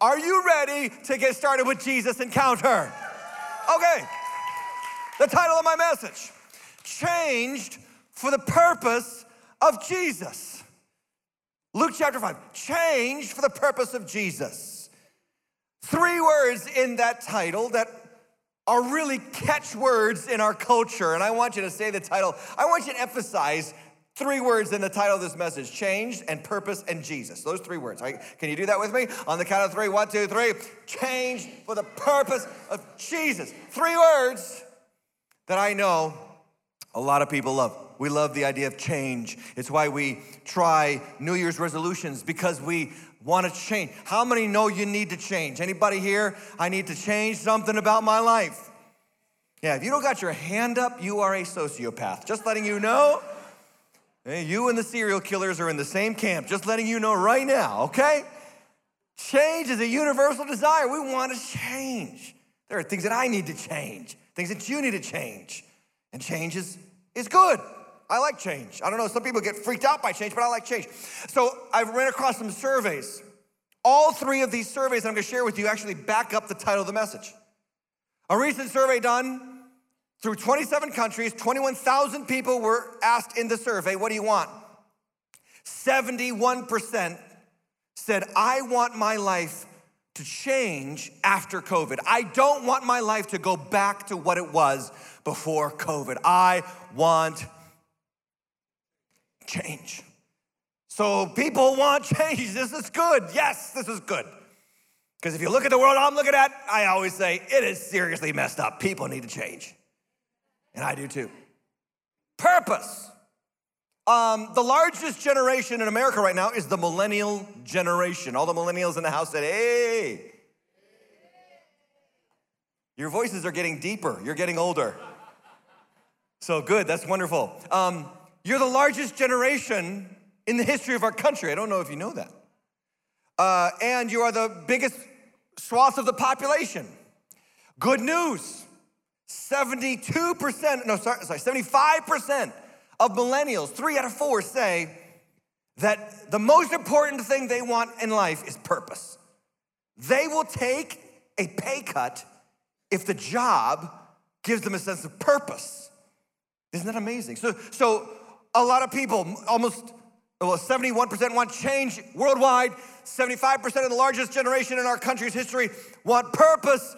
Are you ready to get started with Jesus Encounter? Okay. The title of my message Changed for the Purpose of Jesus. Luke chapter 5, changed for the purpose of Jesus. Three words in that title that are really catchwords in our culture. And I want you to say the title. I want you to emphasize three words in the title of this message changed and purpose and Jesus. Those three words. Right? Can you do that with me? On the count of three one, two, three. Changed for the purpose of Jesus. Three words that I know a lot of people love. We love the idea of change. It's why we try New Year's resolutions because we want to change. How many know you need to change? Anybody here? I need to change something about my life. Yeah, if you don't got your hand up, you are a sociopath. Just letting you know. Hey, you and the serial killers are in the same camp. Just letting you know right now, okay? Change is a universal desire. We want to change. There are things that I need to change, things that you need to change. And change is, is good. I like change. I don't know, some people get freaked out by change, but I like change. So I ran across some surveys. All three of these surveys I'm gonna share with you actually back up the title of the message. A recent survey done through 27 countries, 21,000 people were asked in the survey, What do you want? 71% said, I want my life to change after COVID. I don't want my life to go back to what it was before COVID. I want change. So people want change. This is good. Yes, this is good. Because if you look at the world I'm looking at, I always say it is seriously messed up. People need to change. And I do too. Purpose. Um, the largest generation in America right now is the millennial generation. All the millennials in the house said, hey. Your voices are getting deeper. You're getting older. So good, that's wonderful. Um, you're the largest generation in the history of our country. I don't know if you know that. Uh, and you are the biggest swath of the population. Good news 72%, no, sorry, sorry 75% of millennials, three out of four, say that the most important thing they want in life is purpose. They will take a pay cut if the job gives them a sense of purpose. Isn't that amazing? So, so a lot of people, almost well, 71% want change worldwide. 75% of the largest generation in our country's history want purpose.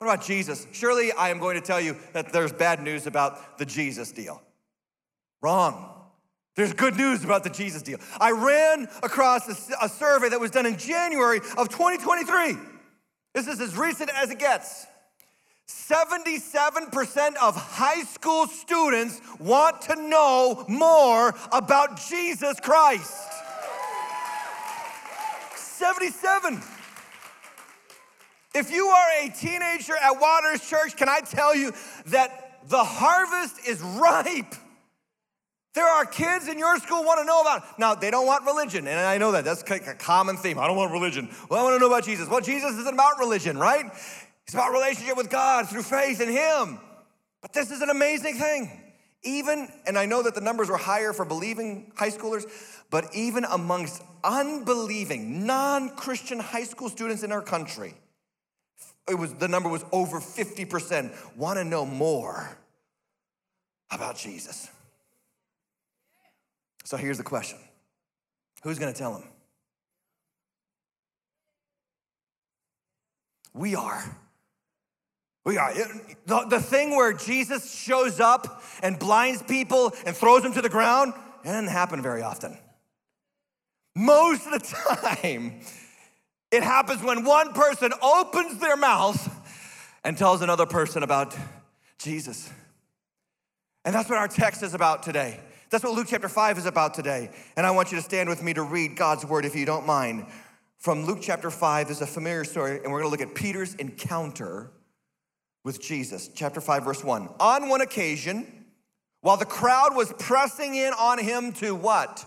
What about Jesus? Surely I am going to tell you that there's bad news about the Jesus deal. Wrong. There's good news about the Jesus deal. I ran across a, a survey that was done in January of 2023. This is as recent as it gets. 77% of high school students want to know more about Jesus Christ. 77. If you are a teenager at Waters Church, can I tell you that the harvest is ripe? There are kids in your school want to know about. It. Now they don't want religion, and I know that that's a common theme. I don't want religion. Well, I want to know about Jesus. Well, Jesus isn't about religion, right? It's about relationship with God through faith in Him. But this is an amazing thing. Even, and I know that the numbers were higher for believing high schoolers, but even amongst unbelieving, non Christian high school students in our country, it was, the number was over 50% want to know more about Jesus. So here's the question Who's going to tell them? We are. We are. The, the thing where Jesus shows up and blinds people and throws them to the ground, it doesn't happen very often. Most of the time, it happens when one person opens their mouth and tells another person about Jesus. And that's what our text is about today. That's what Luke chapter 5 is about today. And I want you to stand with me to read God's word if you don't mind. From Luke chapter 5 is a familiar story, and we're gonna look at Peter's encounter with Jesus. Chapter 5, verse 1. On one occasion, while the crowd was pressing in on him to what?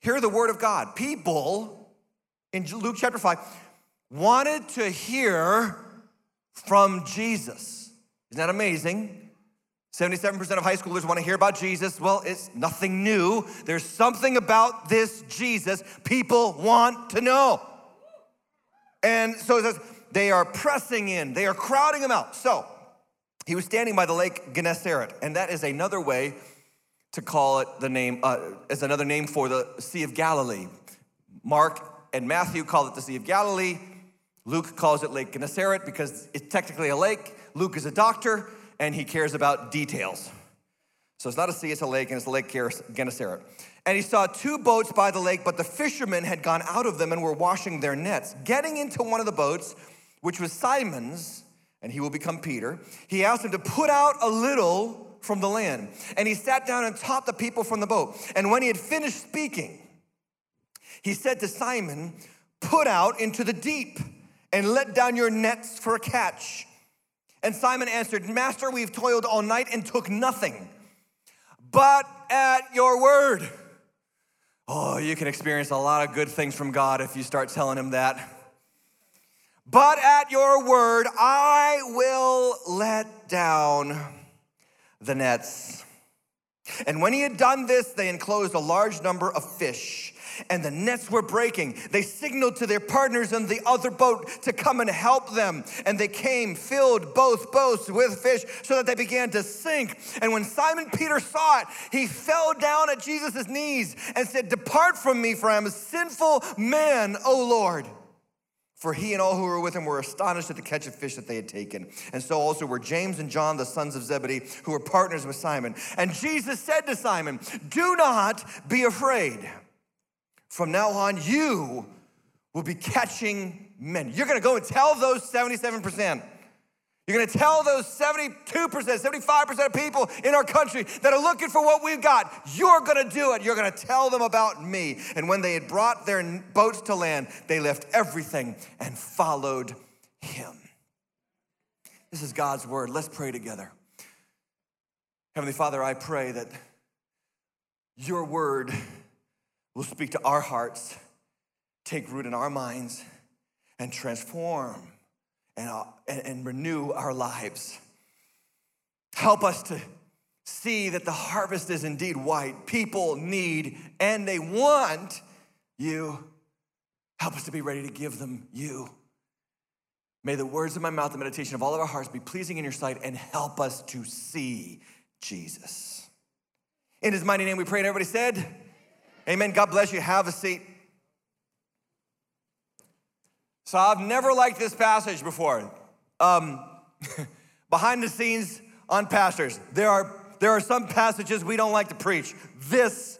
Hear the word of God. People in Luke chapter 5 wanted to hear from Jesus. Isn't that amazing? 77% of high schoolers want to hear about Jesus. Well, it's nothing new. There's something about this Jesus people want to know. And so it says, they are pressing in, they are crowding him out. So he was standing by the lake Gennesaret, and that is another way to call it the name, uh, as another name for the Sea of Galilee. Mark and Matthew call it the Sea of Galilee. Luke calls it Lake Gennesaret because it's technically a lake. Luke is a doctor and he cares about details. So it's not a sea, it's a lake, and it's lake Gennesaret. And he saw two boats by the lake, but the fishermen had gone out of them and were washing their nets. Getting into one of the boats, which was Simon's, and he will become Peter, he asked him to put out a little from the land. And he sat down and taught the people from the boat. And when he had finished speaking, he said to Simon, Put out into the deep and let down your nets for a catch. And Simon answered, Master, we've toiled all night and took nothing but at your word. Oh, you can experience a lot of good things from God if you start telling him that. But at your word, I will let down the nets. And when he had done this, they enclosed a large number of fish and the nets were breaking. They signaled to their partners in the other boat to come and help them. And they came, filled both boats with fish, so that they began to sink. And when Simon Peter saw it, he fell down at Jesus' knees and said, Depart from me, for I am a sinful man, O Lord. For he and all who were with him were astonished at the catch of fish that they had taken. And so also were James and John, the sons of Zebedee, who were partners with Simon. And Jesus said to Simon, Do not be afraid. From now on, you will be catching men. You're gonna go and tell those 77%. You're gonna tell those 72%, 75% of people in our country that are looking for what we've got, you're gonna do it. You're gonna tell them about me. And when they had brought their boats to land, they left everything and followed him. This is God's word. Let's pray together. Heavenly Father, I pray that your word will speak to our hearts, take root in our minds, and transform and, uh, and, and renew our lives. Help us to see that the harvest is indeed white. People need and they want you. Help us to be ready to give them you. May the words of my mouth and meditation of all of our hearts be pleasing in your sight and help us to see Jesus. In his mighty name we pray, and everybody said, Amen. God bless you. Have a seat. So I've never liked this passage before. Um, behind the scenes on pastors, there are there are some passages we don't like to preach. This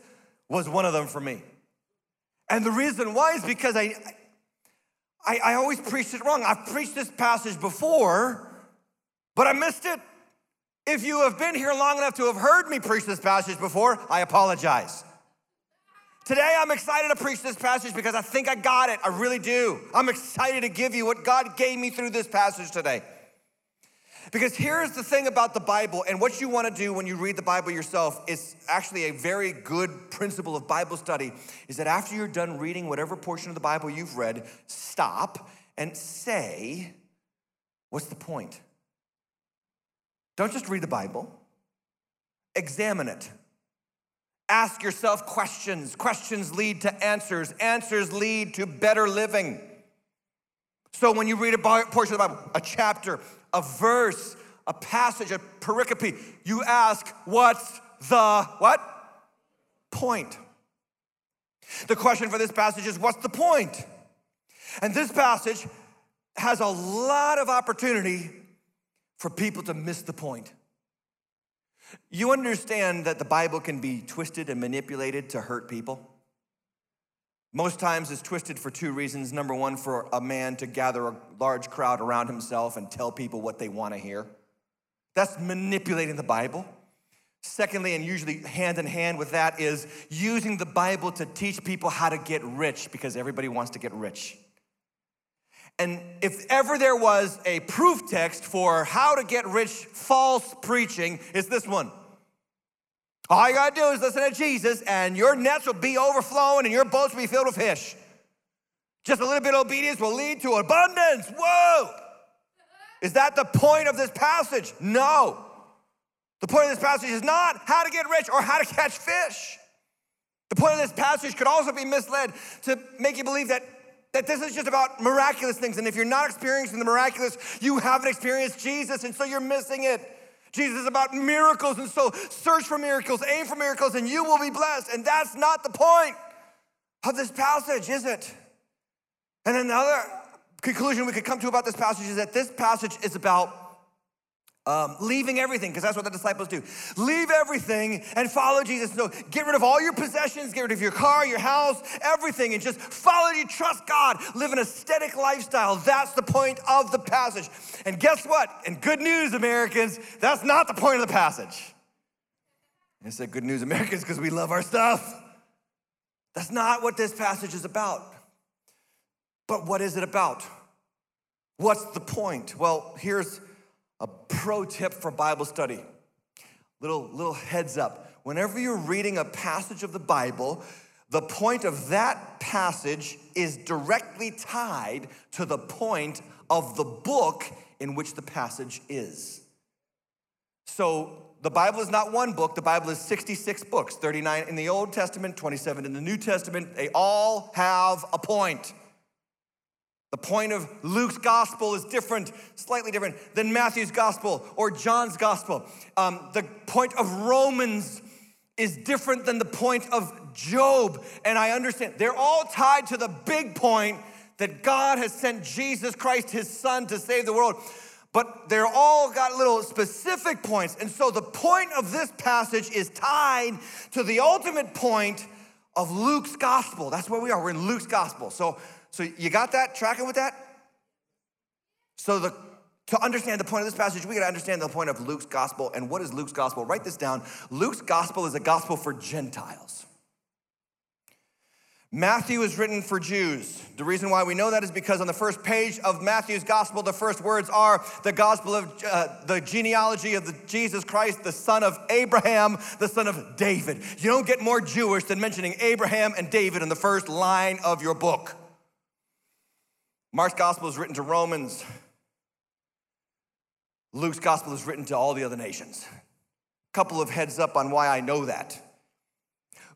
was one of them for me. And the reason why is because I, I, I always preached it wrong. I've preached this passage before, but I missed it. If you have been here long enough to have heard me preach this passage before, I apologize. Today, I'm excited to preach this passage because I think I got it. I really do. I'm excited to give you what God gave me through this passage today. Because here's the thing about the Bible, and what you want to do when you read the Bible yourself is actually a very good principle of Bible study is that after you're done reading whatever portion of the Bible you've read, stop and say, What's the point? Don't just read the Bible, examine it. Ask yourself questions. Questions lead to answers. Answers lead to better living. So when you read a portion of the Bible, a chapter, a verse, a passage, a pericope, you ask, what's the what? Point. The question for this passage is, what's the point? And this passage has a lot of opportunity for people to miss the point. You understand that the Bible can be twisted and manipulated to hurt people? Most times it's twisted for two reasons. Number one, for a man to gather a large crowd around himself and tell people what they want to hear. That's manipulating the Bible. Secondly, and usually hand in hand with that, is using the Bible to teach people how to get rich because everybody wants to get rich. And if ever there was a proof text for how to get rich false preaching, it's this one. All you gotta do is listen to Jesus, and your nets will be overflowing and your boats will be filled with fish. Just a little bit of obedience will lead to abundance. Whoa! Is that the point of this passage? No. The point of this passage is not how to get rich or how to catch fish. The point of this passage could also be misled to make you believe that that this is just about miraculous things. And if you're not experiencing the miraculous, you haven't experienced Jesus, and so you're missing it. Jesus is about miracles, and so search for miracles, aim for miracles, and you will be blessed. And that's not the point of this passage, is it? And another conclusion we could come to about this passage is that this passage is about um, leaving everything, because that's what the disciples do. Leave everything and follow Jesus. So get rid of all your possessions, get rid of your car, your house, everything, and just follow you. Trust God. Live an aesthetic lifestyle. That's the point of the passage. And guess what? And good news, Americans, that's not the point of the passage. I said good news, Americans, because we love our stuff. That's not what this passage is about. But what is it about? What's the point? Well, here's a pro tip for Bible study. Little, little heads up. Whenever you're reading a passage of the Bible, the point of that passage is directly tied to the point of the book in which the passage is. So the Bible is not one book, the Bible is 66 books 39 in the Old Testament, 27 in the New Testament. They all have a point. The point of Luke's gospel is different, slightly different than Matthew's gospel or John's gospel. Um, the point of Romans is different than the point of Job. And I understand they're all tied to the big point that God has sent Jesus Christ, his son, to save the world. But they're all got little specific points. And so the point of this passage is tied to the ultimate point of Luke's gospel. That's where we are. We're in Luke's gospel. So so you got that? Tracking with that? So the to understand the point of this passage, we got to understand the point of Luke's gospel. And what is Luke's gospel? Write this down. Luke's gospel is a gospel for Gentiles. Matthew is written for Jews. The reason why we know that is because on the first page of Matthew's gospel, the first words are the gospel of uh, the genealogy of the Jesus Christ, the son of Abraham, the son of David. You don't get more Jewish than mentioning Abraham and David in the first line of your book. Mark's gospel is written to Romans. Luke's gospel is written to all the other nations. Couple of heads up on why I know that.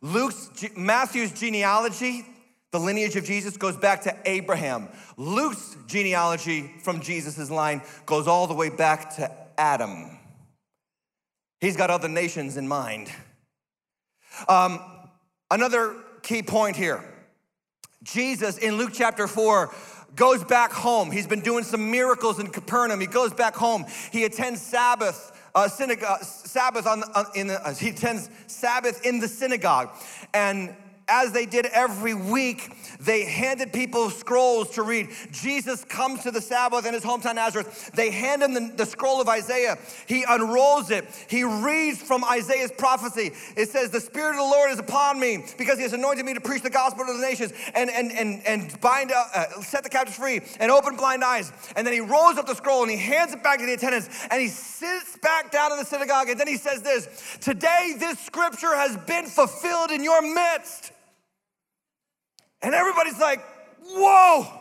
Luke's Matthew's genealogy, the lineage of Jesus goes back to Abraham. Luke's genealogy from Jesus' line goes all the way back to Adam. He's got other nations in mind. Um, another key point here Jesus in Luke chapter 4 goes back home. He's been doing some miracles in Capernaum. He goes back home. He attends Sabbath. Uh, synagogue, Sabbath on, on in the, uh, he attends Sabbath in the synagogue, and as they did every week, they handed people scrolls to read. Jesus comes to the Sabbath in his hometown Nazareth. They hand him the, the, scroll of Isaiah. He unrolls it. He reads from Isaiah's prophecy. It says, The Spirit of the Lord is upon me because he has anointed me to preach the gospel to the nations and, and, and, and bind, uh, uh, set the captives free and open blind eyes. And then he rolls up the scroll and he hands it back to the attendants and he sits back down in the synagogue. And then he says this Today, this scripture has been fulfilled in your midst. And everybody's like, whoa.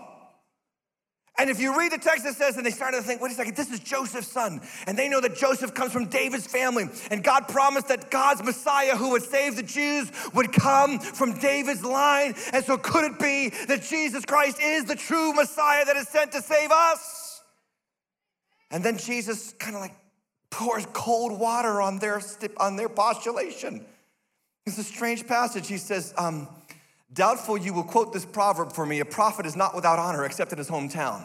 And if you read the text, it says, and they started to think, wait a second, this is Joseph's son. And they know that Joseph comes from David's family. And God promised that God's Messiah, who would save the Jews, would come from David's line. And so, could it be that Jesus Christ is the true Messiah that is sent to save us? And then Jesus kind of like pours cold water on their, on their postulation. It's a strange passage. He says, um, Doubtful you will quote this proverb for me a prophet is not without honor except in his hometown.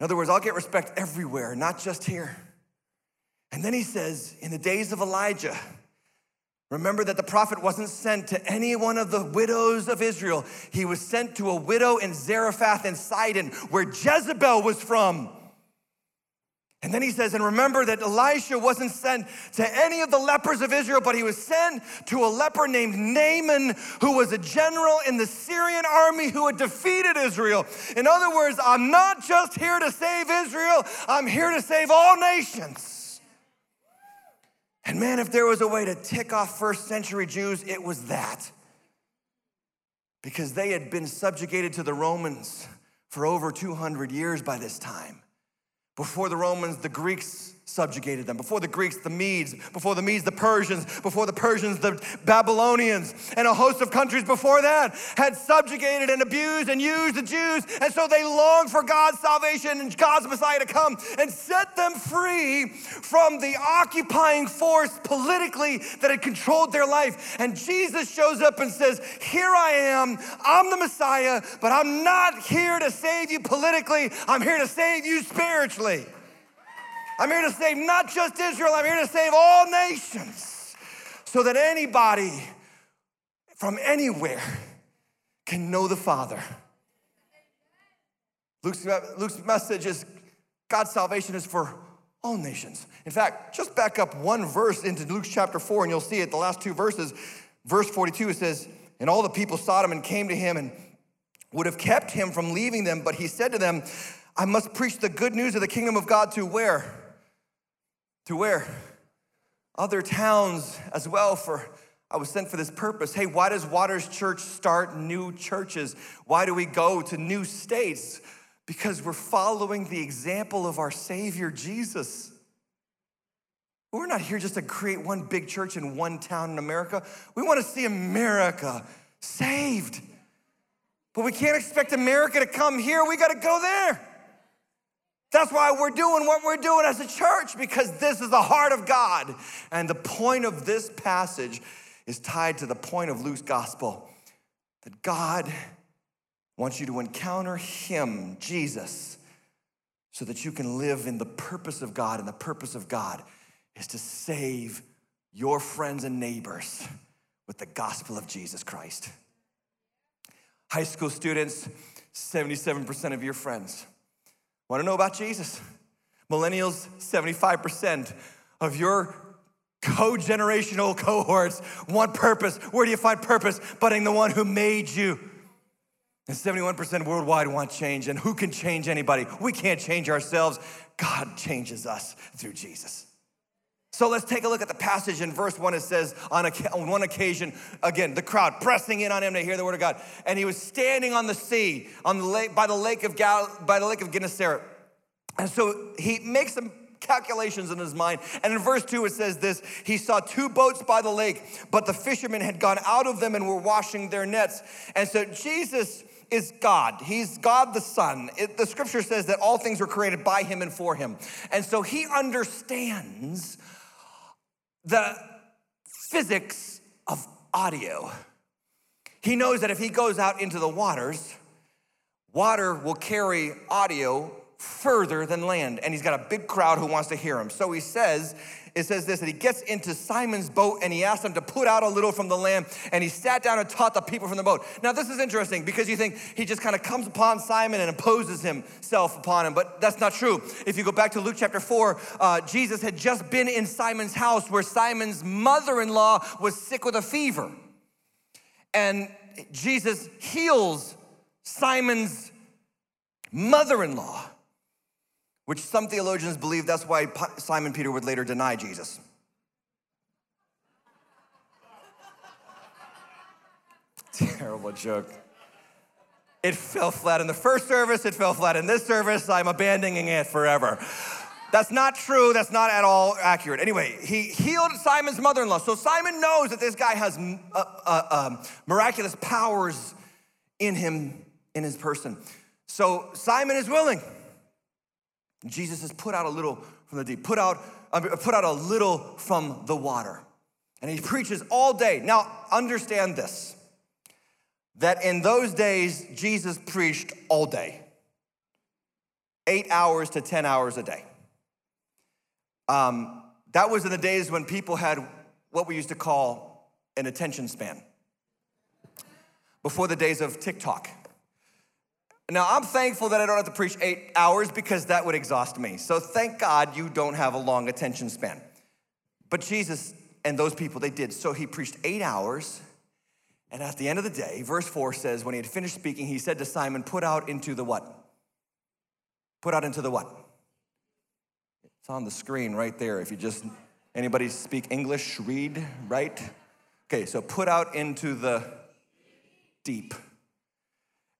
In other words, I'll get respect everywhere, not just here. And then he says, in the days of Elijah, remember that the prophet wasn't sent to any one of the widows of Israel. He was sent to a widow in Zarephath in Sidon, where Jezebel was from. And then he says, and remember that Elisha wasn't sent to any of the lepers of Israel, but he was sent to a leper named Naaman, who was a general in the Syrian army who had defeated Israel. In other words, I'm not just here to save Israel, I'm here to save all nations. And man, if there was a way to tick off first century Jews, it was that. Because they had been subjugated to the Romans for over 200 years by this time. Before the Romans, the Greeks subjugated them. Before the Greeks, the Medes. Before the Medes, the Persians. Before the Persians, the Babylonians. And a host of countries before that had subjugated and abused and used the Jews. And so they longed for God's salvation and God's Messiah to come and set them free from the occupying force politically that had controlled their life. And Jesus shows up and says, Here I am. I'm the Messiah, but I'm not here to save you politically. I'm here to save you spiritually. I'm here to save not just Israel, I'm here to save all nations so that anybody from anywhere can know the Father. Luke's, Luke's message is God's salvation is for all nations. In fact, just back up one verse into Luke chapter 4, and you'll see it, the last two verses. Verse 42, it says, And all the people sought him and came to him and would have kept him from leaving them, but he said to them, I must preach the good news of the kingdom of God to where? To where? Other towns as well for I was sent for this purpose. Hey, why does Waters Church start new churches? Why do we go to new states? Because we're following the example of our Savior Jesus. We're not here just to create one big church in one town in America. We want to see America saved. But we can't expect America to come here. We got to go there. That's why we're doing what we're doing as a church, because this is the heart of God. And the point of this passage is tied to the point of Luke's gospel that God wants you to encounter Him, Jesus, so that you can live in the purpose of God. And the purpose of God is to save your friends and neighbors with the gospel of Jesus Christ. High school students, 77% of your friends Want to know about Jesus? Millennials, 75% of your co generational cohorts want purpose. Where do you find purpose? But in the one who made you. And 71% worldwide want change. And who can change anybody? We can't change ourselves. God changes us through Jesus. So let's take a look at the passage in verse one. It says, on, one occasion, again, the crowd pressing in on him to hear the word of God. And he was standing on the sea, on the lake, by the lake of Gal, by the lake of Gennesaret. And so he makes some calculations in his mind. And in verse 2, it says this He saw two boats by the lake, but the fishermen had gone out of them and were washing their nets. And so Jesus is God. He's God the Son. It, the scripture says that all things were created by him and for him. And so he understands the physics of audio. He knows that if he goes out into the waters, water will carry audio further than land. And he's got a big crowd who wants to hear him. So he says, it says this that he gets into Simon's boat and he asked him to put out a little from the land and he sat down and taught the people from the boat. Now, this is interesting because you think he just kind of comes upon Simon and imposes himself upon him, but that's not true. If you go back to Luke chapter 4, uh, Jesus had just been in Simon's house where Simon's mother in law was sick with a fever. And Jesus heals Simon's mother in law which some theologians believe that's why Simon Peter would later deny Jesus. Terrible joke. It fell flat in the first service, it fell flat in this service. I'm abandoning it forever. That's not true. That's not at all accurate. Anyway, he healed Simon's mother in law. So Simon knows that this guy has uh, uh, um, miraculous powers in him, in his person. So Simon is willing. Jesus has put out a little from the deep, put out, put out a little from the water. And he preaches all day. Now, understand this that in those days, Jesus preached all day, eight hours to 10 hours a day. Um, that was in the days when people had what we used to call an attention span, before the days of TikTok. Now, I'm thankful that I don't have to preach eight hours because that would exhaust me. So thank God you don't have a long attention span. But Jesus and those people, they did. So he preached eight hours. And at the end of the day, verse 4 says, when he had finished speaking, he said to Simon, Put out into the what? Put out into the what? It's on the screen right there. If you just, anybody speak English, read, right? Okay, so put out into the deep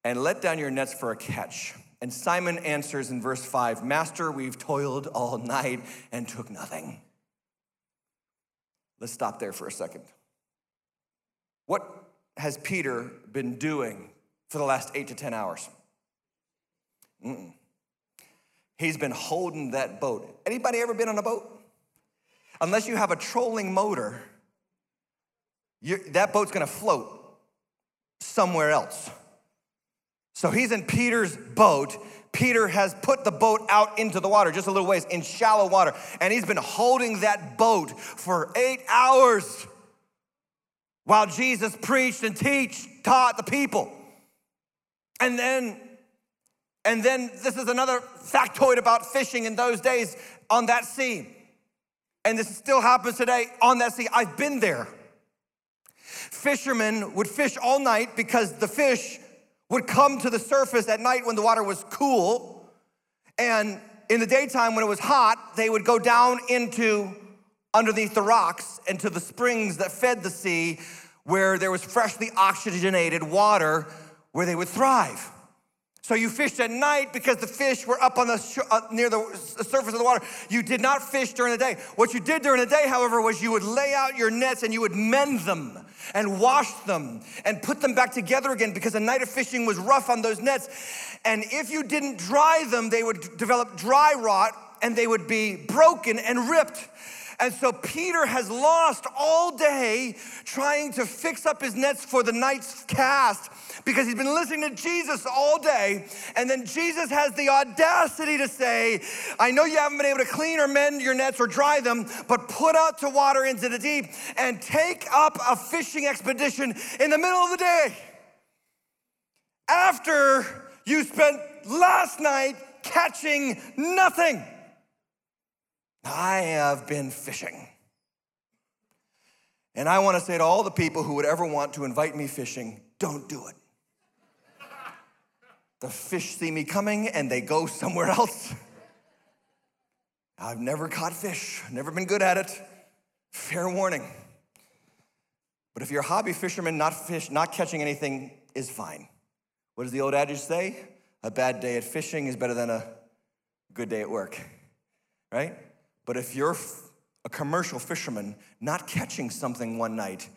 and let down your nets for a catch. And Simon answers in verse 5 Master, we've toiled all night and took nothing. Let's stop there for a second. What has Peter been doing for the last eight to 10 hours? Mm-mm. He's been holding that boat. Anybody ever been on a boat? Unless you have a trolling motor, that boat's gonna float somewhere else. So he's in Peter's boat. Peter has put the boat out into the water, just a little ways, in shallow water. And he's been holding that boat for eight hours while Jesus preached and teach, taught the people. And then, and then this is another factoid about fishing in those days on that sea. And this still happens today on that sea. I've been there. Fishermen would fish all night because the fish would come to the surface at night when the water was cool. And in the daytime, when it was hot, they would go down into underneath the rocks and to the springs that fed the sea where there was freshly oxygenated water where they would thrive. So you fished at night because the fish were up on the sh- uh, near the surface of the water. You did not fish during the day. What you did during the day, however, was you would lay out your nets and you would mend them and wash them and put them back together again because a night of fishing was rough on those nets. And if you didn't dry them, they would develop dry rot and they would be broken and ripped. And so Peter has lost all day trying to fix up his nets for the night's cast because he's been listening to Jesus all day. And then Jesus has the audacity to say, I know you haven't been able to clean or mend your nets or dry them, but put out to water into the deep and take up a fishing expedition in the middle of the day. After you spent last night catching nothing. I have been fishing. And I want to say to all the people who would ever want to invite me fishing, don't do it. The fish see me coming and they go somewhere else. I've never caught fish, never been good at it. Fair warning. But if you're a hobby fisherman, not fish, not catching anything is fine. What does the old adage say? A bad day at fishing is better than a good day at work, right? But if you're a commercial fisherman, not catching something one night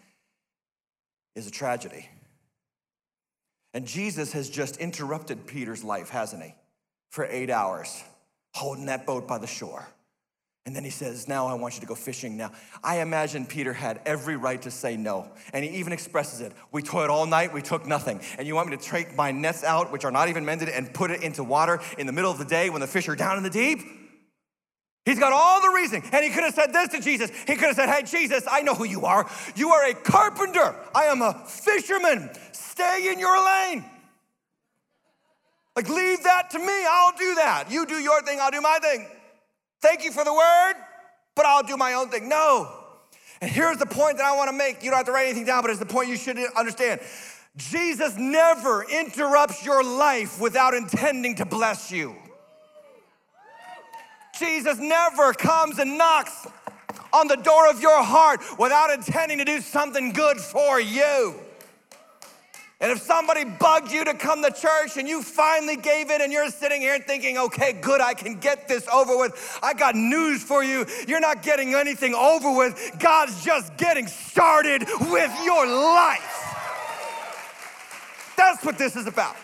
is a tragedy. And Jesus has just interrupted Peter's life, hasn't he? For eight hours, holding that boat by the shore. And then he says, Now I want you to go fishing now. I imagine Peter had every right to say no. And he even expresses it. We toiled all night, we took nothing. And you want me to take my nets out, which are not even mended, and put it into water in the middle of the day when the fish are down in the deep? He's got all the reason. And he could have said this to Jesus. He could have said, Hey, Jesus, I know who you are. You are a carpenter. I am a fisherman. Stay in your lane. Like, leave that to me. I'll do that. You do your thing, I'll do my thing. Thank you for the word, but I'll do my own thing. No. And here's the point that I want to make. You don't have to write anything down, but it's the point you should understand. Jesus never interrupts your life without intending to bless you. Jesus never comes and knocks on the door of your heart without intending to do something good for you. And if somebody bugged you to come to church and you finally gave in and you're sitting here thinking, okay, good, I can get this over with, I got news for you. You're not getting anything over with. God's just getting started with your life. That's what this is about.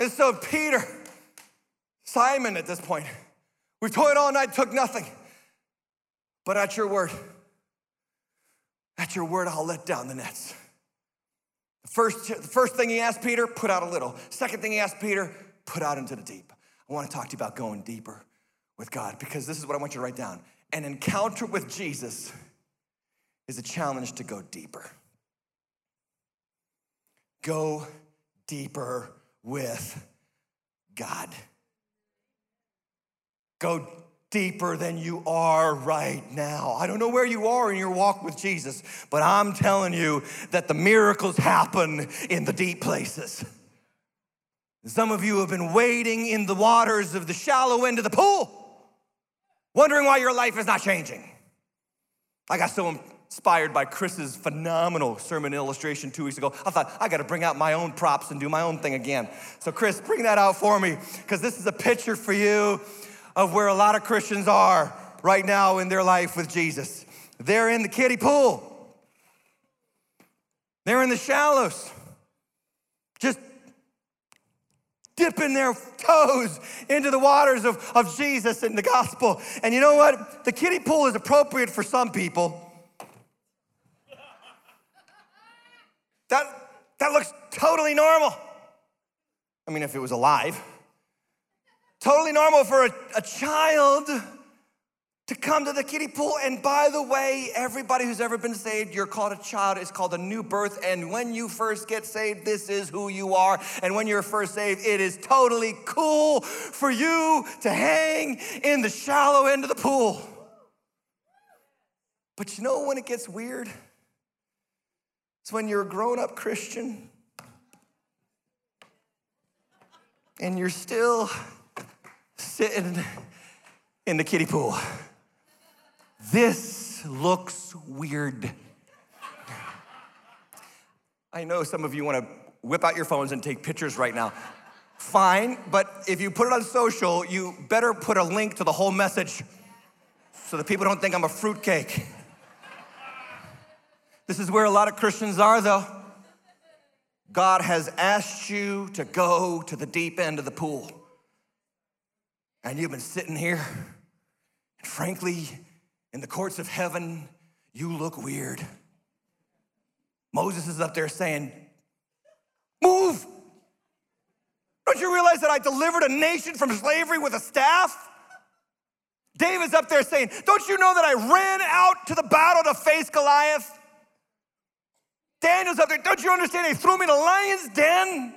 And so, Peter, Simon at this point. We toiled all night, took nothing. But at your word, at your word, I'll let down the nets. The first, the first thing he asked Peter, put out a little. Second thing he asked Peter, put out into the deep. I want to talk to you about going deeper with God because this is what I want you to write down. An encounter with Jesus is a challenge to go deeper. Go deeper with God. Go deeper than you are right now. I don't know where you are in your walk with Jesus, but I'm telling you that the miracles happen in the deep places. Some of you have been wading in the waters of the shallow end of the pool, wondering why your life is not changing. I got so inspired by Chris's phenomenal sermon illustration two weeks ago. I thought, I gotta bring out my own props and do my own thing again. So, Chris, bring that out for me, because this is a picture for you of where a lot of Christians are right now in their life with Jesus. They're in the kiddie pool, they're in the shallows, just dipping their toes into the waters of, of Jesus and the gospel. And you know what? The kiddie pool is appropriate for some people. That, that looks totally normal. I mean, if it was alive. Totally normal for a, a child to come to the kiddie pool. And by the way, everybody who's ever been saved, you're called a child. It's called a new birth. And when you first get saved, this is who you are. And when you're first saved, it is totally cool for you to hang in the shallow end of the pool. But you know when it gets weird? It's when you're a grown up Christian and you're still sitting in the kiddie pool. This looks weird. I know some of you want to whip out your phones and take pictures right now. Fine, but if you put it on social, you better put a link to the whole message so that people don't think I'm a fruitcake. This is where a lot of Christians are, though. God has asked you to go to the deep end of the pool. And you've been sitting here, and frankly, in the courts of heaven, you look weird. Moses is up there saying, Move! Don't you realize that I delivered a nation from slavery with a staff? David's up there saying, Don't you know that I ran out to the battle to face Goliath? Daniel's up there, Don't you understand? They threw me in a lion's den.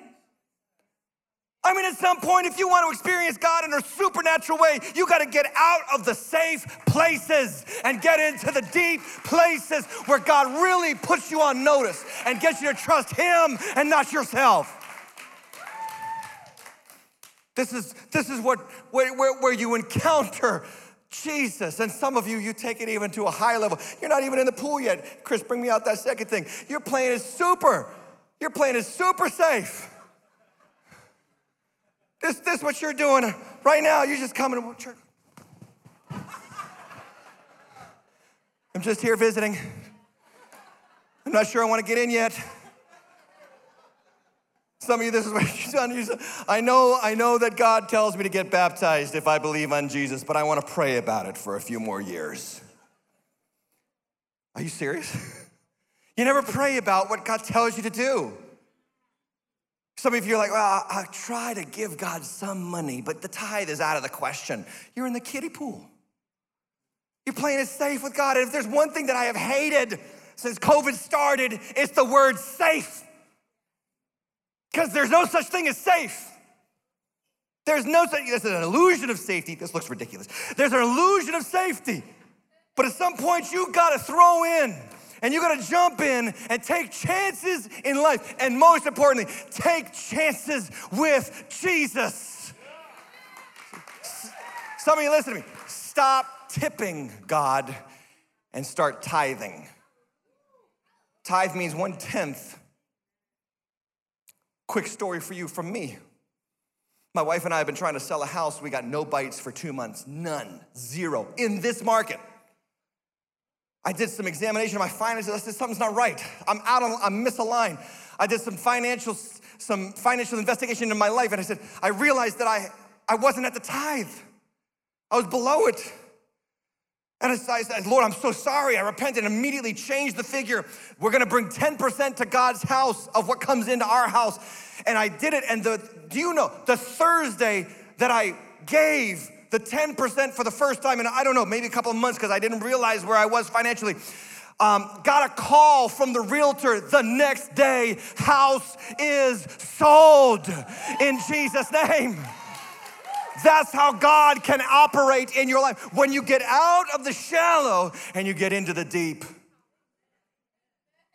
I mean, at some point, if you want to experience God in a supernatural way, you got to get out of the safe places and get into the deep places where God really puts you on notice and gets you to trust Him and not yourself. This is, this is what, where, where, where you encounter Jesus. And some of you, you take it even to a high level. You're not even in the pool yet. Chris, bring me out that second thing. You're playing is super. You're playing is super safe. This, this what you're doing right now. You're just coming to church. I'm just here visiting. I'm not sure I want to get in yet. Some of you, this is what you've done. I know, I know that God tells me to get baptized if I believe on Jesus, but I want to pray about it for a few more years. Are you serious? You never pray about what God tells you to do. Some of you are like, well, I try to give God some money, but the tithe is out of the question. You're in the kiddie pool. You're playing it safe with God. And if there's one thing that I have hated since COVID started, it's the word safe. Because there's no such thing as safe. There's no such, this is an illusion of safety. This looks ridiculous. There's an illusion of safety. But at some point, you gotta throw in and you gotta jump in and take chances in life. And most importantly, take chances with Jesus. Some of you listen to me. Stop tipping God and start tithing. Tithe means one tenth. Quick story for you from me. My wife and I have been trying to sell a house. We got no bites for two months. None. Zero. In this market. I did some examination of my finances. I said, something's not right. I'm out on, I'm misaligned. I did some financial, some financial investigation in my life, and I said, I realized that I, I wasn't at the tithe. I was below it. And I said, Lord, I'm so sorry. I repented and immediately changed the figure. We're gonna bring 10% to God's house of what comes into our house. And I did it. And the, do you know, the Thursday that I gave the 10% for the first time in, I don't know, maybe a couple of months because I didn't realize where I was financially. Um, got a call from the realtor the next day house is sold in Jesus' name. That's how God can operate in your life. When you get out of the shallow and you get into the deep.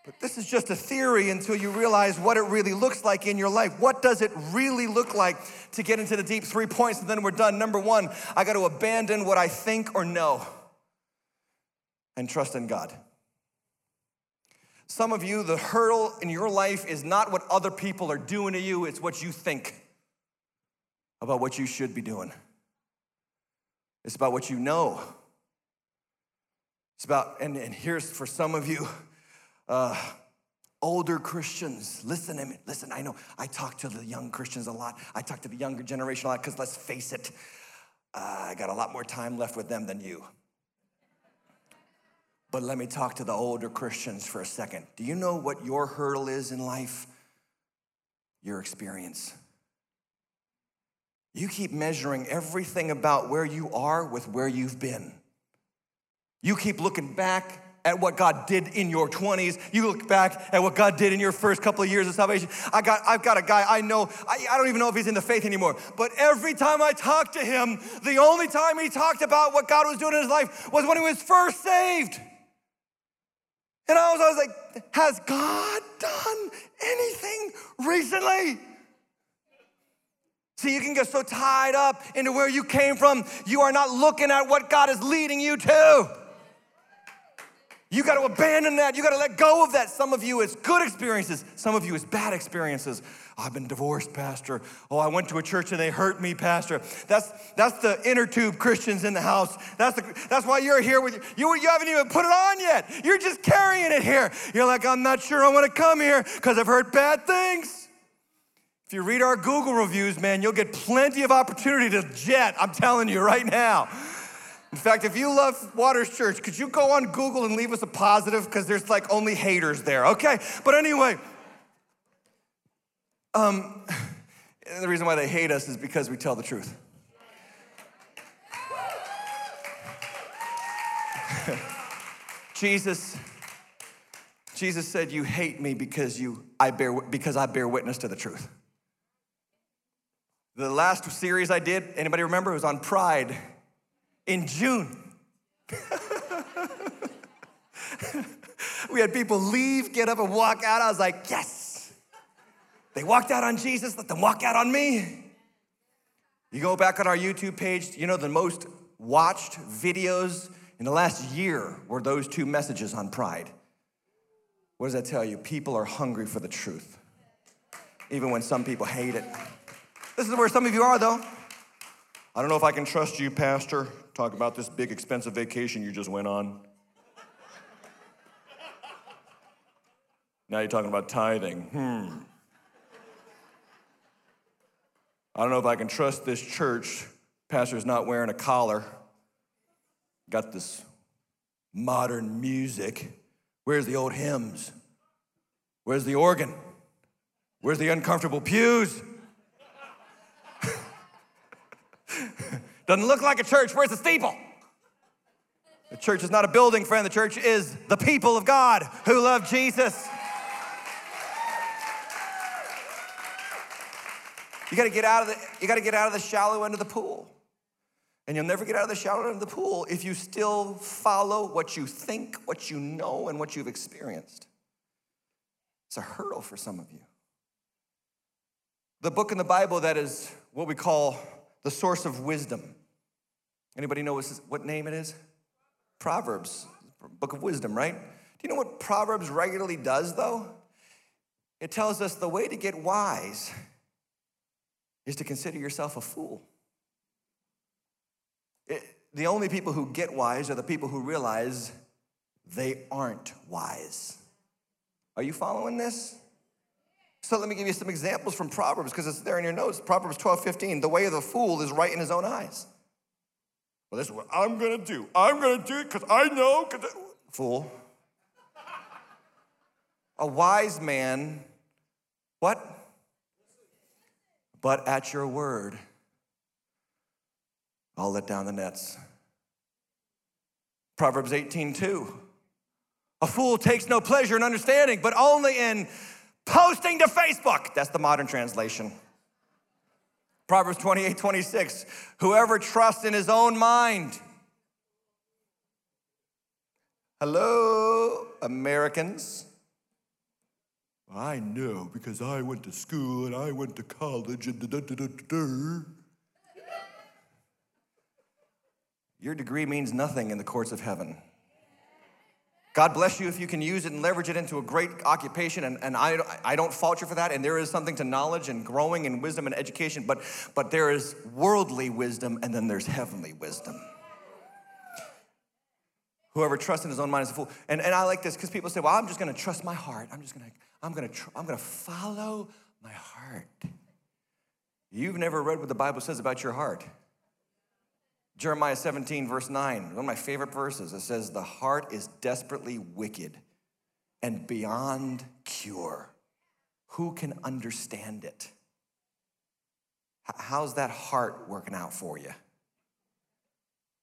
But this is just a theory until you realize what it really looks like in your life. What does it really look like to get into the deep? Three points, and then we're done. Number one, I got to abandon what I think or know and trust in God. Some of you, the hurdle in your life is not what other people are doing to you, it's what you think about what you should be doing. It's about what you know. It's about, and, and here's for some of you, uh, older Christians, listen to me. Listen, I know I talk to the young Christians a lot. I talk to the younger generation a lot because let's face it, uh, I got a lot more time left with them than you. But let me talk to the older Christians for a second. Do you know what your hurdle is in life? Your experience. You keep measuring everything about where you are with where you've been. You keep looking back at what God did in your 20s. You look back at what God did in your first couple of years of salvation. I got, I've got a guy I know, I, I don't even know if he's in the faith anymore, but every time I talk to him, the only time he talked about what God was doing in his life was when he was first saved. And I was, I was like, has God done anything recently? See, you can get so tied up into where you came from, you are not looking at what God is leading you to. You got to abandon that. You got to let go of that. Some of you, it's good experiences. Some of you, it's bad experiences. I've been divorced, Pastor. Oh, I went to a church and they hurt me, Pastor. That's that's the inner tube Christians in the house. That's the, that's why you're here with you. You haven't even put it on yet. You're just carrying it here. You're like, I'm not sure I want to come here because I've heard bad things. If you read our Google reviews, man, you'll get plenty of opportunity to jet. I'm telling you right now. In fact, if you love Waters Church, could you go on Google and leave us a positive? Because there's like only haters there, okay? But anyway, um, the reason why they hate us is because we tell the truth. Jesus, Jesus said, "You hate me because you I bear because I bear witness to the truth." The last series I did, anybody remember? It was on pride in June. we had people leave, get up, and walk out. I was like, yes. They walked out on Jesus, let them walk out on me. You go back on our YouTube page, you know, the most watched videos in the last year were those two messages on pride. What does that tell you? People are hungry for the truth, even when some people hate it. This is where some of you are, though. I don't know if I can trust you, Pastor. Talk about this big expensive vacation you just went on. now you're talking about tithing. Hmm. I don't know if I can trust this church. Pastor's not wearing a collar. Got this modern music. Where's the old hymns? Where's the organ? Where's the uncomfortable pews? Doesn't look like a church. Where's the steeple? The church is not a building, friend. The church is the people of God who love Jesus. You got to get out of the you got to get out of the shallow end of the pool. And you'll never get out of the shallow end of the pool if you still follow what you think, what you know, and what you've experienced. It's a hurdle for some of you. The book in the Bible that is what we call the source of wisdom Anybody know what name it is? Proverbs, book of wisdom, right? Do you know what Proverbs regularly does, though? It tells us the way to get wise is to consider yourself a fool. It, the only people who get wise are the people who realize they aren't wise. Are you following this? So let me give you some examples from Proverbs because it's there in your notes. Proverbs 12, 15. The way of the fool is right in his own eyes. Well, this is what I'm gonna do. I'm gonna do it because I know. Cause I... Fool. A wise man, what? But at your word, I'll let down the nets. Proverbs 18, 2. A fool takes no pleasure in understanding, but only in posting to Facebook. That's the modern translation. Proverbs 28 26. Whoever trusts in his own mind. Hello, Americans. I know because I went to school and I went to college and da, da, da, da, Your degree means nothing in the courts of heaven. God bless you if you can use it and leverage it into a great occupation, and, and I, I don't fault you for that. And there is something to knowledge and growing and wisdom and education, but, but there is worldly wisdom and then there's heavenly wisdom. Whoever trusts in his own mind is a fool. And, and I like this because people say, well, I'm just going to trust my heart. I'm just going to, I'm going to, tr- I'm going to follow my heart. You've never read what the Bible says about your heart. Jeremiah 17, verse 9, one of my favorite verses. It says, The heart is desperately wicked and beyond cure. Who can understand it? How's that heart working out for you?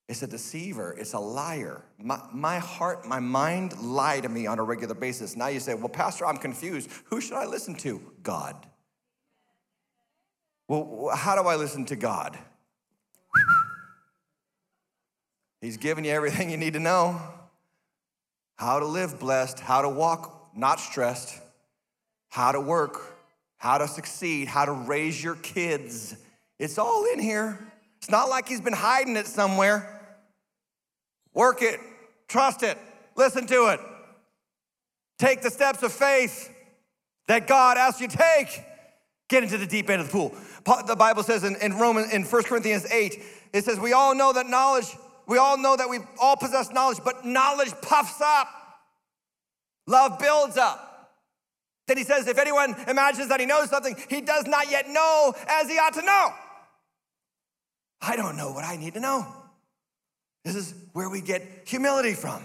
It's a deceiver, it's a liar. My, my heart, my mind lie to me on a regular basis. Now you say, Well, Pastor, I'm confused. Who should I listen to? God. Well, how do I listen to God? He's given you everything you need to know how to live blessed, how to walk not stressed, how to work, how to succeed, how to raise your kids. It's all in here. It's not like he's been hiding it somewhere. Work it, trust it, listen to it. Take the steps of faith that God asks you to take. Get into the deep end of the pool. The Bible says in, in Romans, in 1 Corinthians 8, it says, We all know that knowledge, we all know that we all possess knowledge, but knowledge puffs up. Love builds up. Then he says, If anyone imagines that he knows something, he does not yet know as he ought to know. I don't know what I need to know. This is where we get humility from.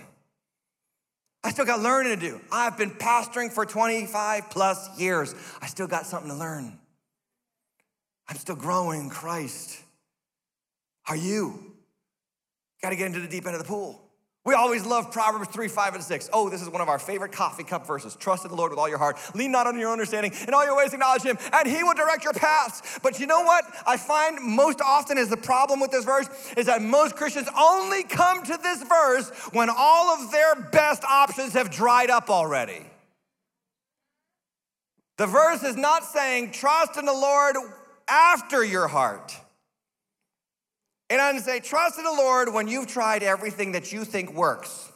I still got learning to do. I've been pastoring for 25 plus years. I still got something to learn. I'm still growing in Christ. Are you? Got to get into the deep end of the pool. We always love Proverbs 3, 5, and 6. Oh, this is one of our favorite coffee cup verses. Trust in the Lord with all your heart. Lean not on your understanding. In all your ways, acknowledge Him, and He will direct your paths. But you know what I find most often is the problem with this verse is that most Christians only come to this verse when all of their best options have dried up already. The verse is not saying trust in the Lord after your heart. And I'm say, trust in the Lord when you've tried everything that you think works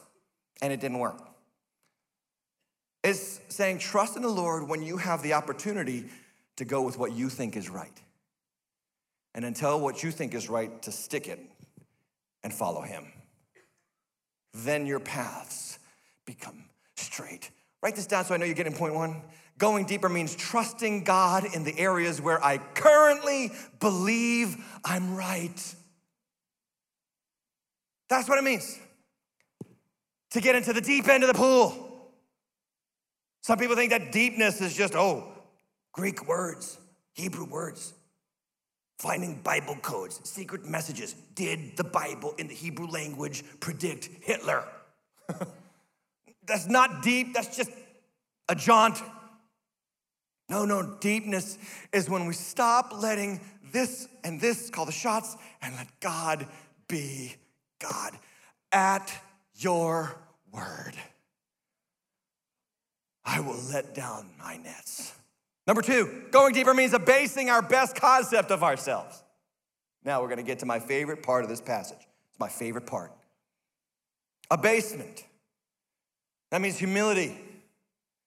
and it didn't work. It's saying, trust in the Lord when you have the opportunity to go with what you think is right. And until what you think is right, to stick it and follow Him. Then your paths become straight. Write this down so I know you're getting point one. Going deeper means trusting God in the areas where I currently believe I'm right. That's what it means to get into the deep end of the pool. Some people think that deepness is just, oh, Greek words, Hebrew words, finding Bible codes, secret messages. Did the Bible in the Hebrew language predict Hitler? that's not deep, that's just a jaunt. No, no, deepness is when we stop letting this and this call the shots and let God be God, at your word, I will let down my nets. Number two, going deeper means abasing our best concept of ourselves. Now we're going to get to my favorite part of this passage. It's my favorite part. Abasement. That means humility.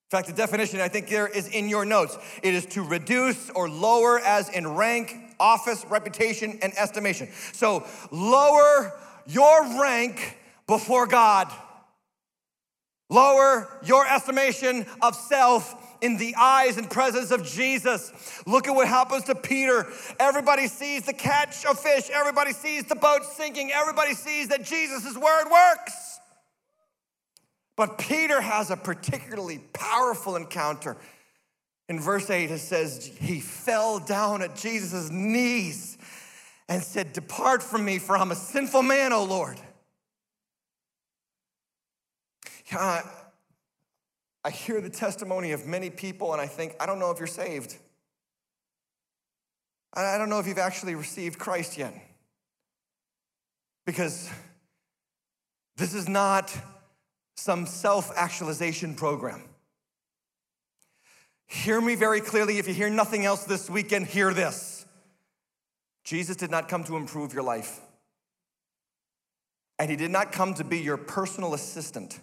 In fact, the definition I think there is in your notes. It is to reduce or lower as in rank, office, reputation, and estimation. So lower your rank before God. Lower your estimation of self in the eyes and presence of Jesus. Look at what happens to Peter. Everybody sees the catch of fish, everybody sees the boat sinking, everybody sees that Jesus' word works. But Peter has a particularly powerful encounter. In verse 8, it says, He fell down at Jesus' knees and said, Depart from me, for I'm a sinful man, O Lord. I hear the testimony of many people, and I think, I don't know if you're saved. I don't know if you've actually received Christ yet. Because this is not some self actualization program. Hear me very clearly. If you hear nothing else this weekend, hear this. Jesus did not come to improve your life. And he did not come to be your personal assistant.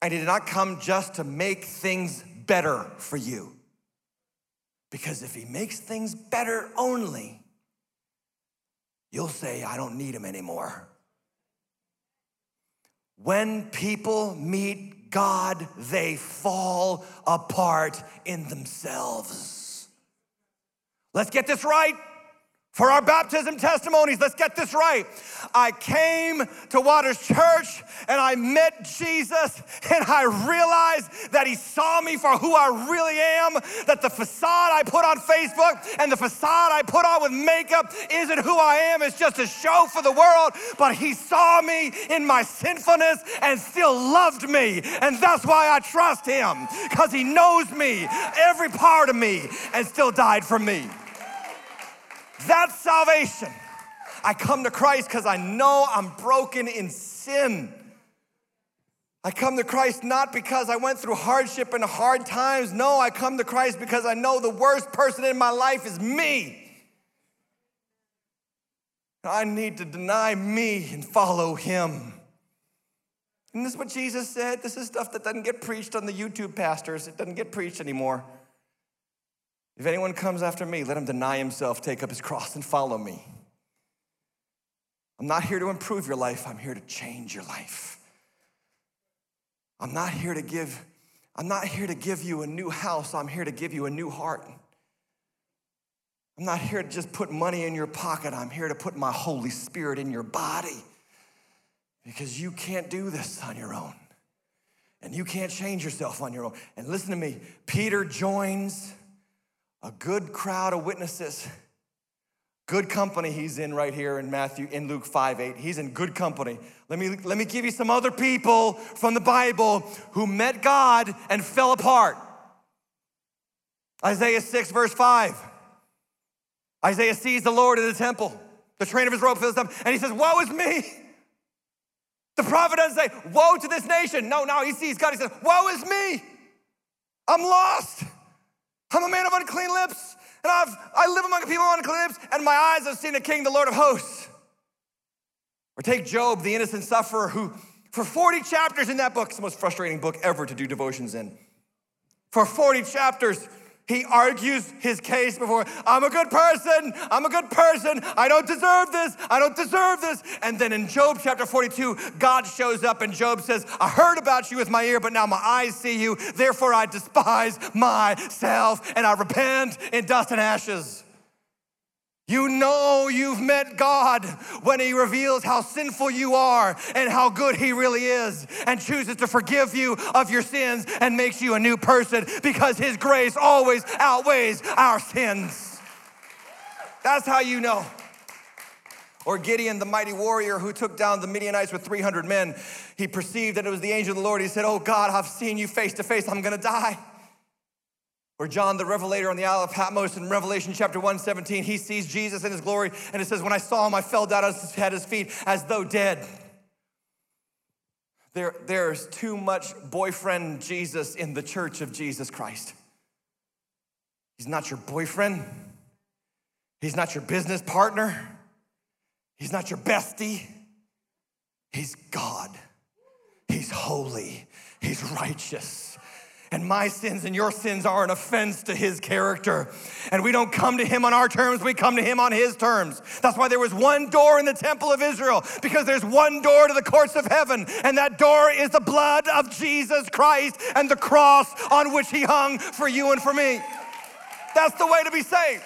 And he did not come just to make things better for you. Because if he makes things better only, you'll say, I don't need him anymore. When people meet God, they fall apart in themselves. Let's get this right for our baptism testimonies. Let's get this right. I came to Waters Church and I met Jesus and I realized that he saw me for who I really am, that the facade I put on Facebook and the facade I put on with makeup isn't who I am. It's just a show for the world, but he saw me in my sinfulness and still loved me. And that's why I trust him because he knows me, every part of me, and still died for me. That's salvation. I come to Christ because I know I'm broken in sin. I come to Christ not because I went through hardship and hard times. No, I come to Christ because I know the worst person in my life is me. I need to deny me and follow him. And this is what Jesus said. This is stuff that doesn't get preached on the YouTube pastors, it doesn't get preached anymore. If anyone comes after me, let him deny himself, take up his cross, and follow me. I'm not here to improve your life, I'm here to change your life. I'm not here to give I'm not here to give you a new house, I'm here to give you a new heart. I'm not here to just put money in your pocket, I'm here to put my Holy Spirit in your body. Because you can't do this on your own. And you can't change yourself on your own. And listen to me, Peter joins a good crowd of witnesses. Good company he's in right here in Matthew, in Luke 5 8. He's in good company. Let me, let me give you some other people from the Bible who met God and fell apart. Isaiah 6, verse 5. Isaiah sees the Lord in the temple. The train of his robe fills up, and he says, Woe is me. The prophet doesn't say, Woe to this nation. No, no, he sees God. He says, Woe is me. I'm lost. I'm a man of unclean lips, and I've, I live among people of unclean lips, and my eyes have seen the King, the Lord of hosts. Or take Job, the innocent sufferer, who for 40 chapters in that book, it's the most frustrating book ever to do devotions in. For 40 chapters, he argues his case before, I'm a good person, I'm a good person, I don't deserve this, I don't deserve this. And then in Job chapter 42, God shows up and Job says, I heard about you with my ear, but now my eyes see you, therefore I despise myself and I repent in dust and ashes. You know you've met God when He reveals how sinful you are and how good He really is, and chooses to forgive you of your sins and makes you a new person because His grace always outweighs our sins. That's how you know. Or Gideon, the mighty warrior who took down the Midianites with 300 men, he perceived that it was the angel of the Lord. He said, Oh God, I've seen you face to face, I'm gonna die. Or John the Revelator on the Isle of Patmos in Revelation chapter 1 17, he sees Jesus in his glory, and it says, When I saw him, I fell down at his feet as though dead. There, there's too much boyfriend Jesus in the church of Jesus Christ. He's not your boyfriend, he's not your business partner, he's not your bestie. He's God, he's holy, he's righteous and my sins and your sins are an offense to his character. And we don't come to him on our terms, we come to him on his terms. That's why there was one door in the temple of Israel, because there's one door to the courts of heaven, and that door is the blood of Jesus Christ and the cross on which he hung for you and for me. That's the way to be saved.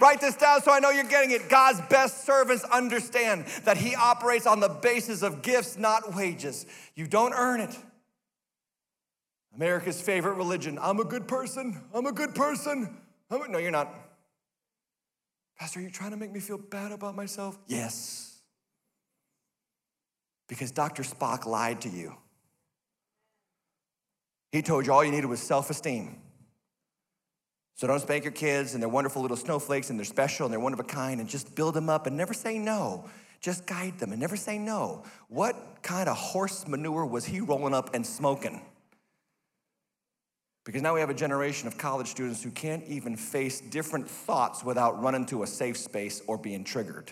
Write this down so I know you're getting it. God's best servants understand that he operates on the basis of gifts, not wages. You don't earn it. America's favorite religion. I'm a good person. I'm a good person. A, no, you're not. Pastor, are you trying to make me feel bad about myself? Yes. Because Dr. Spock lied to you. He told you all you needed was self esteem. So don't spank your kids and they're wonderful little snowflakes and they're special and they're one of a kind and just build them up and never say no. Just guide them and never say no. What kind of horse manure was he rolling up and smoking? Because now we have a generation of college students who can't even face different thoughts without running to a safe space or being triggered.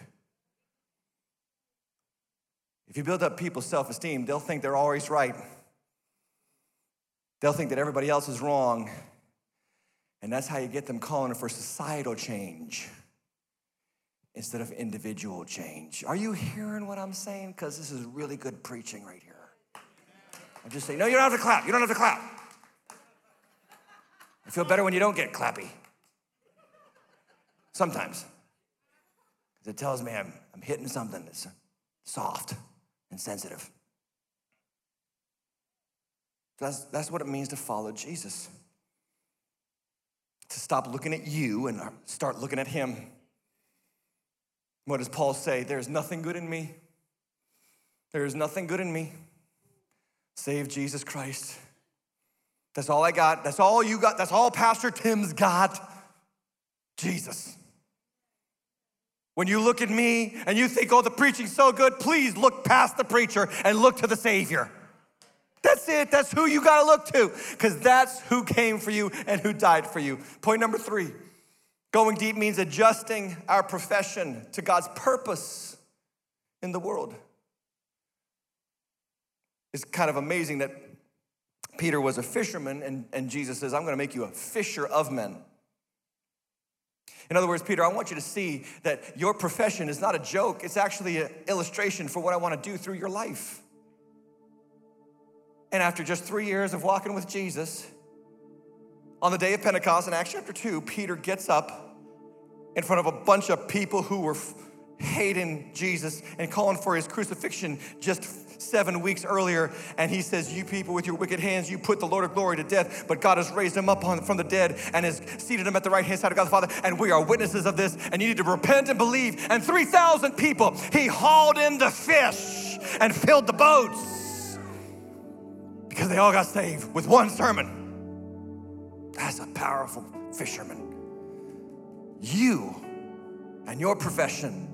If you build up people's self esteem, they'll think they're always right. They'll think that everybody else is wrong, and that's how you get them calling for societal change instead of individual change. Are you hearing what I'm saying? Because this is really good preaching right here. I'm just saying, no, you don't have to clap. You don't have to clap. I feel better when you don't get clappy. Sometimes. Because it tells me I'm, I'm hitting something that's soft and sensitive. That's, that's what it means to follow Jesus. To stop looking at you and start looking at Him. What does Paul say? There's nothing good in me. There is nothing good in me save Jesus Christ. That's all I got. That's all you got. That's all Pastor Tim's got. Jesus. When you look at me and you think, oh, the preaching's so good, please look past the preacher and look to the Savior. That's it. That's who you got to look to because that's who came for you and who died for you. Point number three going deep means adjusting our profession to God's purpose in the world. It's kind of amazing that Peter was a fisherman and, and Jesus says, I'm going to make you a fisher of men. In other words, Peter, I want you to see that your profession is not a joke, it's actually an illustration for what I want to do through your life. And after just three years of walking with Jesus, on the day of Pentecost in Acts chapter 2, Peter gets up in front of a bunch of people who were hating Jesus and calling for his crucifixion just seven weeks earlier. And he says, You people with your wicked hands, you put the Lord of glory to death, but God has raised him up on, from the dead and has seated him at the right hand side of God the Father. And we are witnesses of this. And you need to repent and believe. And 3,000 people he hauled in the fish and filled the boats because they all got saved with one sermon. That's a powerful fisherman. You and your profession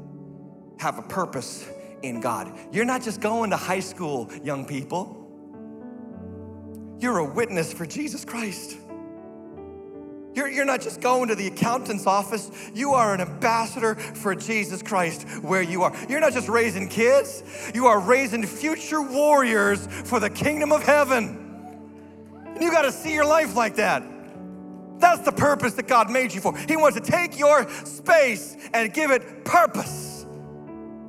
have a purpose in God. You're not just going to high school, young people. You're a witness for Jesus Christ. You're, you're not just going to the accountant's office, you are an ambassador for Jesus Christ where you are. You're not just raising kids, you are raising future warriors for the kingdom of heaven. And you got to see your life like that. That's the purpose that God made you for. He wants to take your space and give it purpose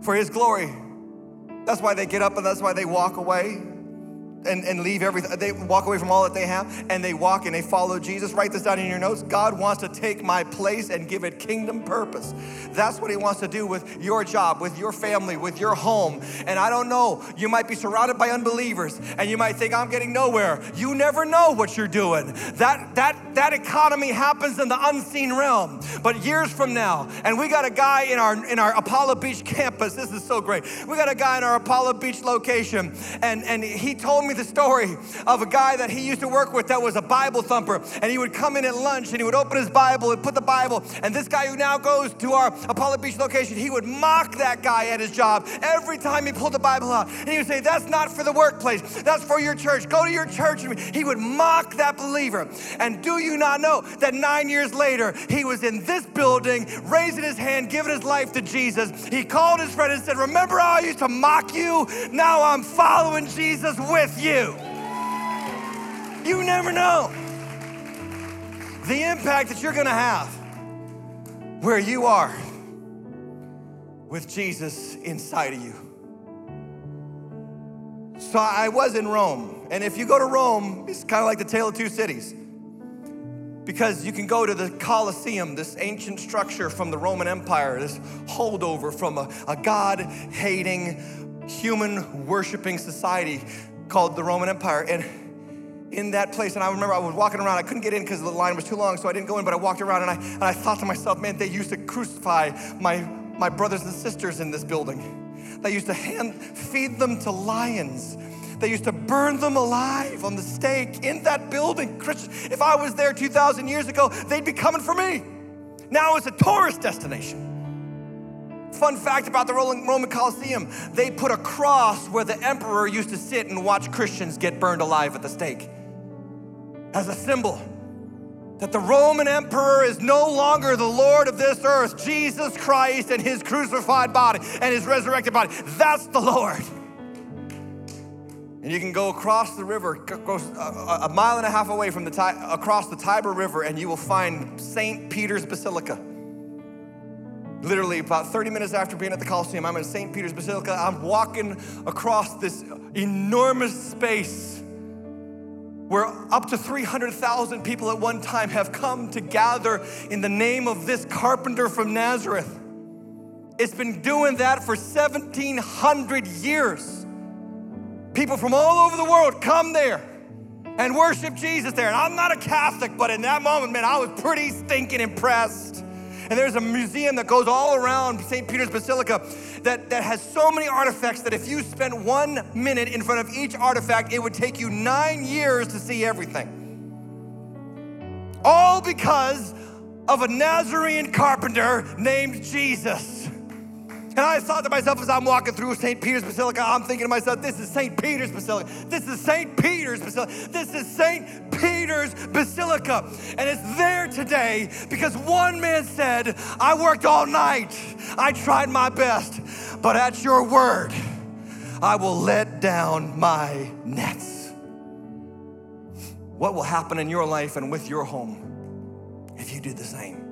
for His glory. That's why they get up and that's why they walk away and, and leave everything. They walk away from all that they have and they walk and they follow Jesus. Write this down in your notes. God wants to take my place and give it kingdom purpose. That's what He wants to do with your job, with your family, with your home. And I don't know, you might be surrounded by unbelievers and you might think, I'm getting nowhere. You never know what you're doing. That, that, that economy happens in the unseen realm. But years from now, and we got a guy in our, in our Apollo Beach campus, this is so great. We got a guy in our Apollo Beach location, and, and he told me the story of a guy that he used to work with that was a Bible thumper. And he would come in at lunch and he would open his Bible and put the Bible. And this guy who now goes to our Apollo Beach location, he would mock that guy at his job every time he pulled the Bible out. And he would say, That's not for the workplace, that's for your church. Go to your church. He would mock that believer. And do you not know that nine years later, he was in this building, raising his hand, giving his life to Jesus? He called his friend and said, Remember how I used to mock you? Now I'm following Jesus with you you. You never know the impact that you're going to have where you are with Jesus inside of you. So I was in Rome, and if you go to Rome, it's kind of like the tale of two cities. Because you can go to the Colosseum, this ancient structure from the Roman Empire, this holdover from a, a God hating, human worshiping society called the Roman Empire. And in that place, and I remember I was walking around, I couldn't get in because the line was too long, so I didn't go in, but I walked around and I, and I thought to myself, man, they used to crucify my, my brothers and sisters in this building. They used to hand feed them to lions. They used to burn them alive on the stake in that building. Christian, if I was there 2,000 years ago, they'd be coming for me. Now it's a tourist destination. Fun fact about the Roman Colosseum they put a cross where the emperor used to sit and watch Christians get burned alive at the stake as a symbol that the Roman emperor is no longer the Lord of this earth. Jesus Christ and his crucified body and his resurrected body. That's the Lord. And you can go across the river, go uh, a mile and a half away from the across the Tiber River, and you will find St. Peter's Basilica. Literally, about 30 minutes after being at the Coliseum, I'm in St. Peter's Basilica. I'm walking across this enormous space where up to 300,000 people at one time have come to gather in the name of this carpenter from Nazareth. It's been doing that for 1700 years. People from all over the world come there and worship Jesus there. And I'm not a Catholic, but in that moment, man, I was pretty stinking impressed. And there's a museum that goes all around St. Peter's Basilica that, that has so many artifacts that if you spent one minute in front of each artifact, it would take you nine years to see everything. All because of a Nazarene carpenter named Jesus. And I thought to myself as I'm walking through St. Peter's Basilica, I'm thinking to myself, this is St. Peter's Basilica. This is St. Peter's Basilica. This is St. Peter's Basilica. And it's there today because one man said, I worked all night. I tried my best. But at your word, I will let down my nets. What will happen in your life and with your home if you do the same?